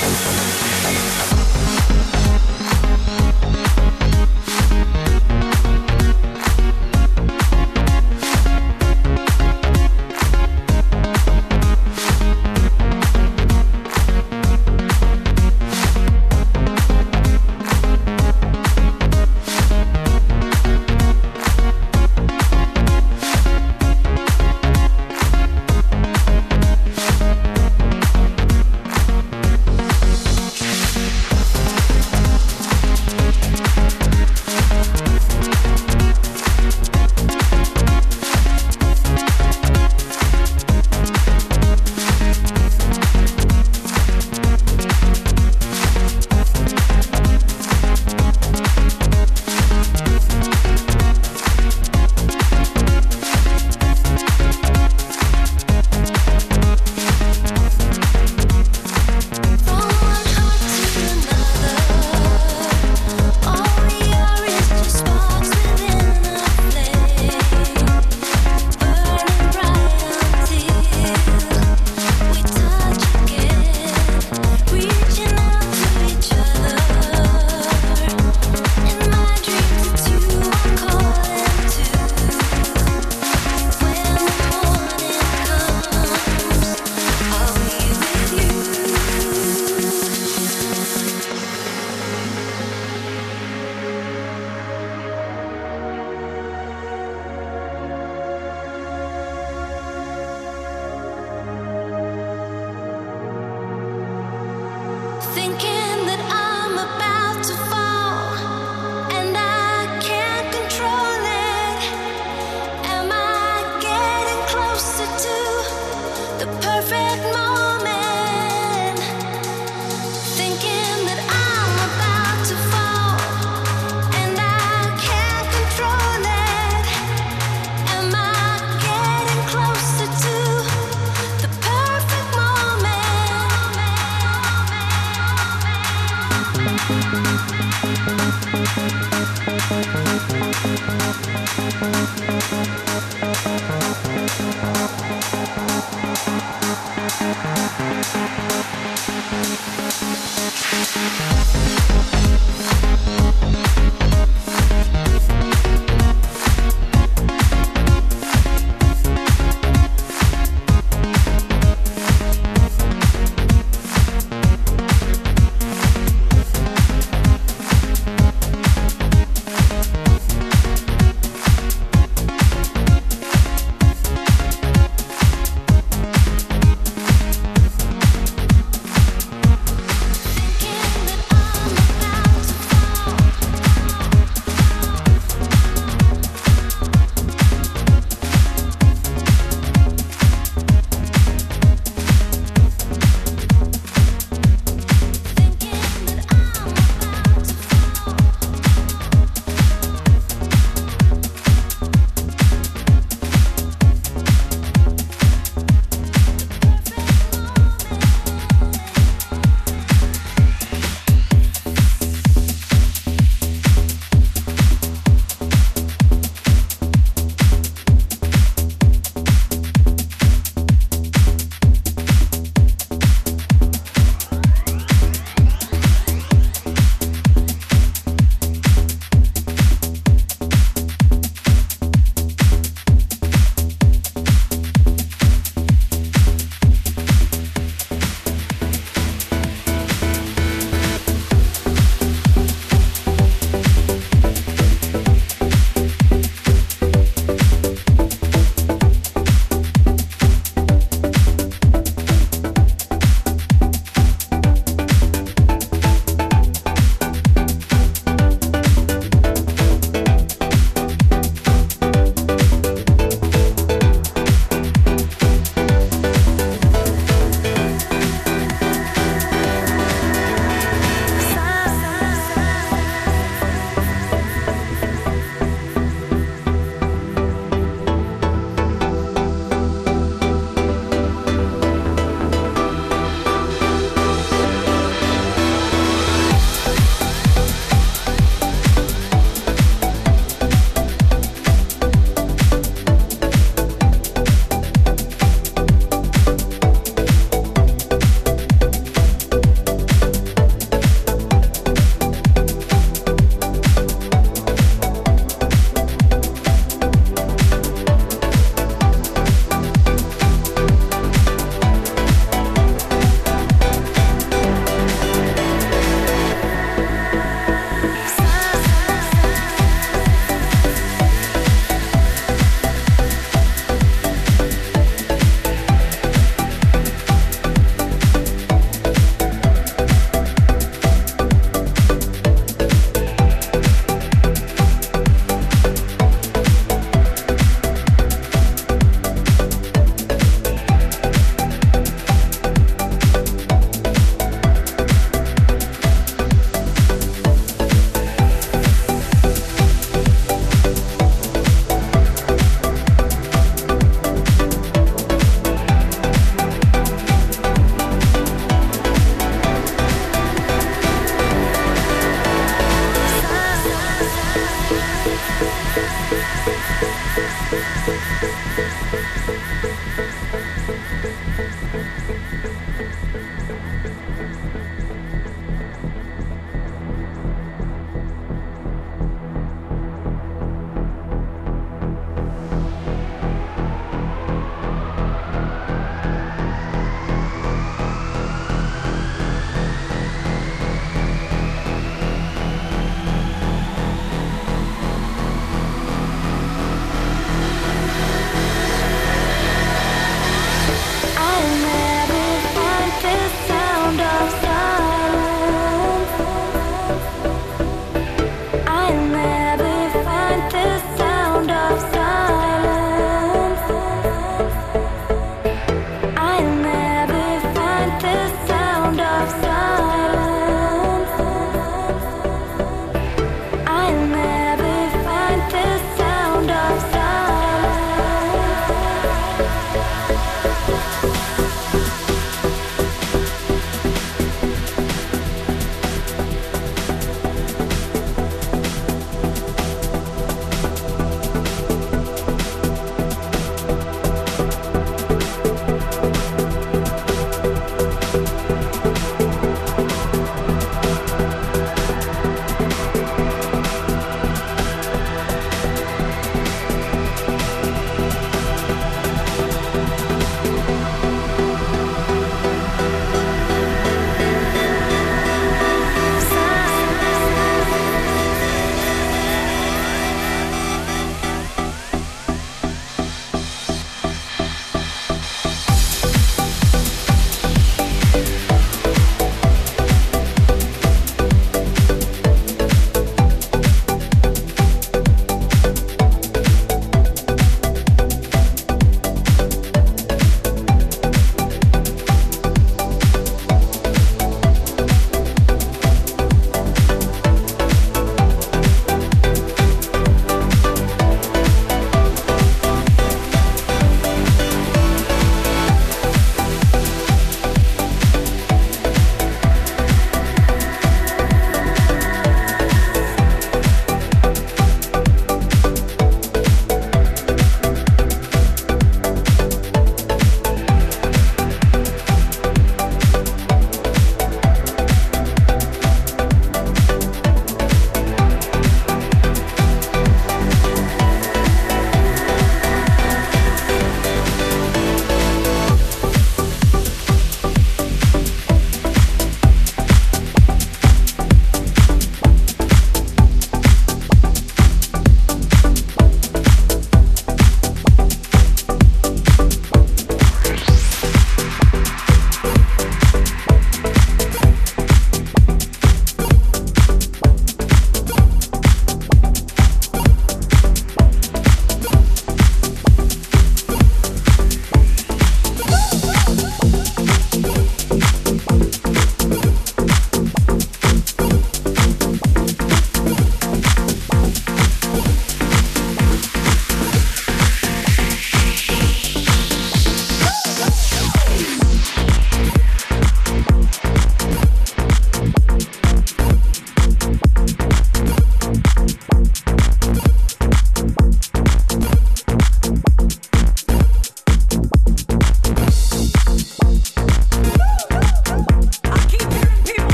Thank Thinking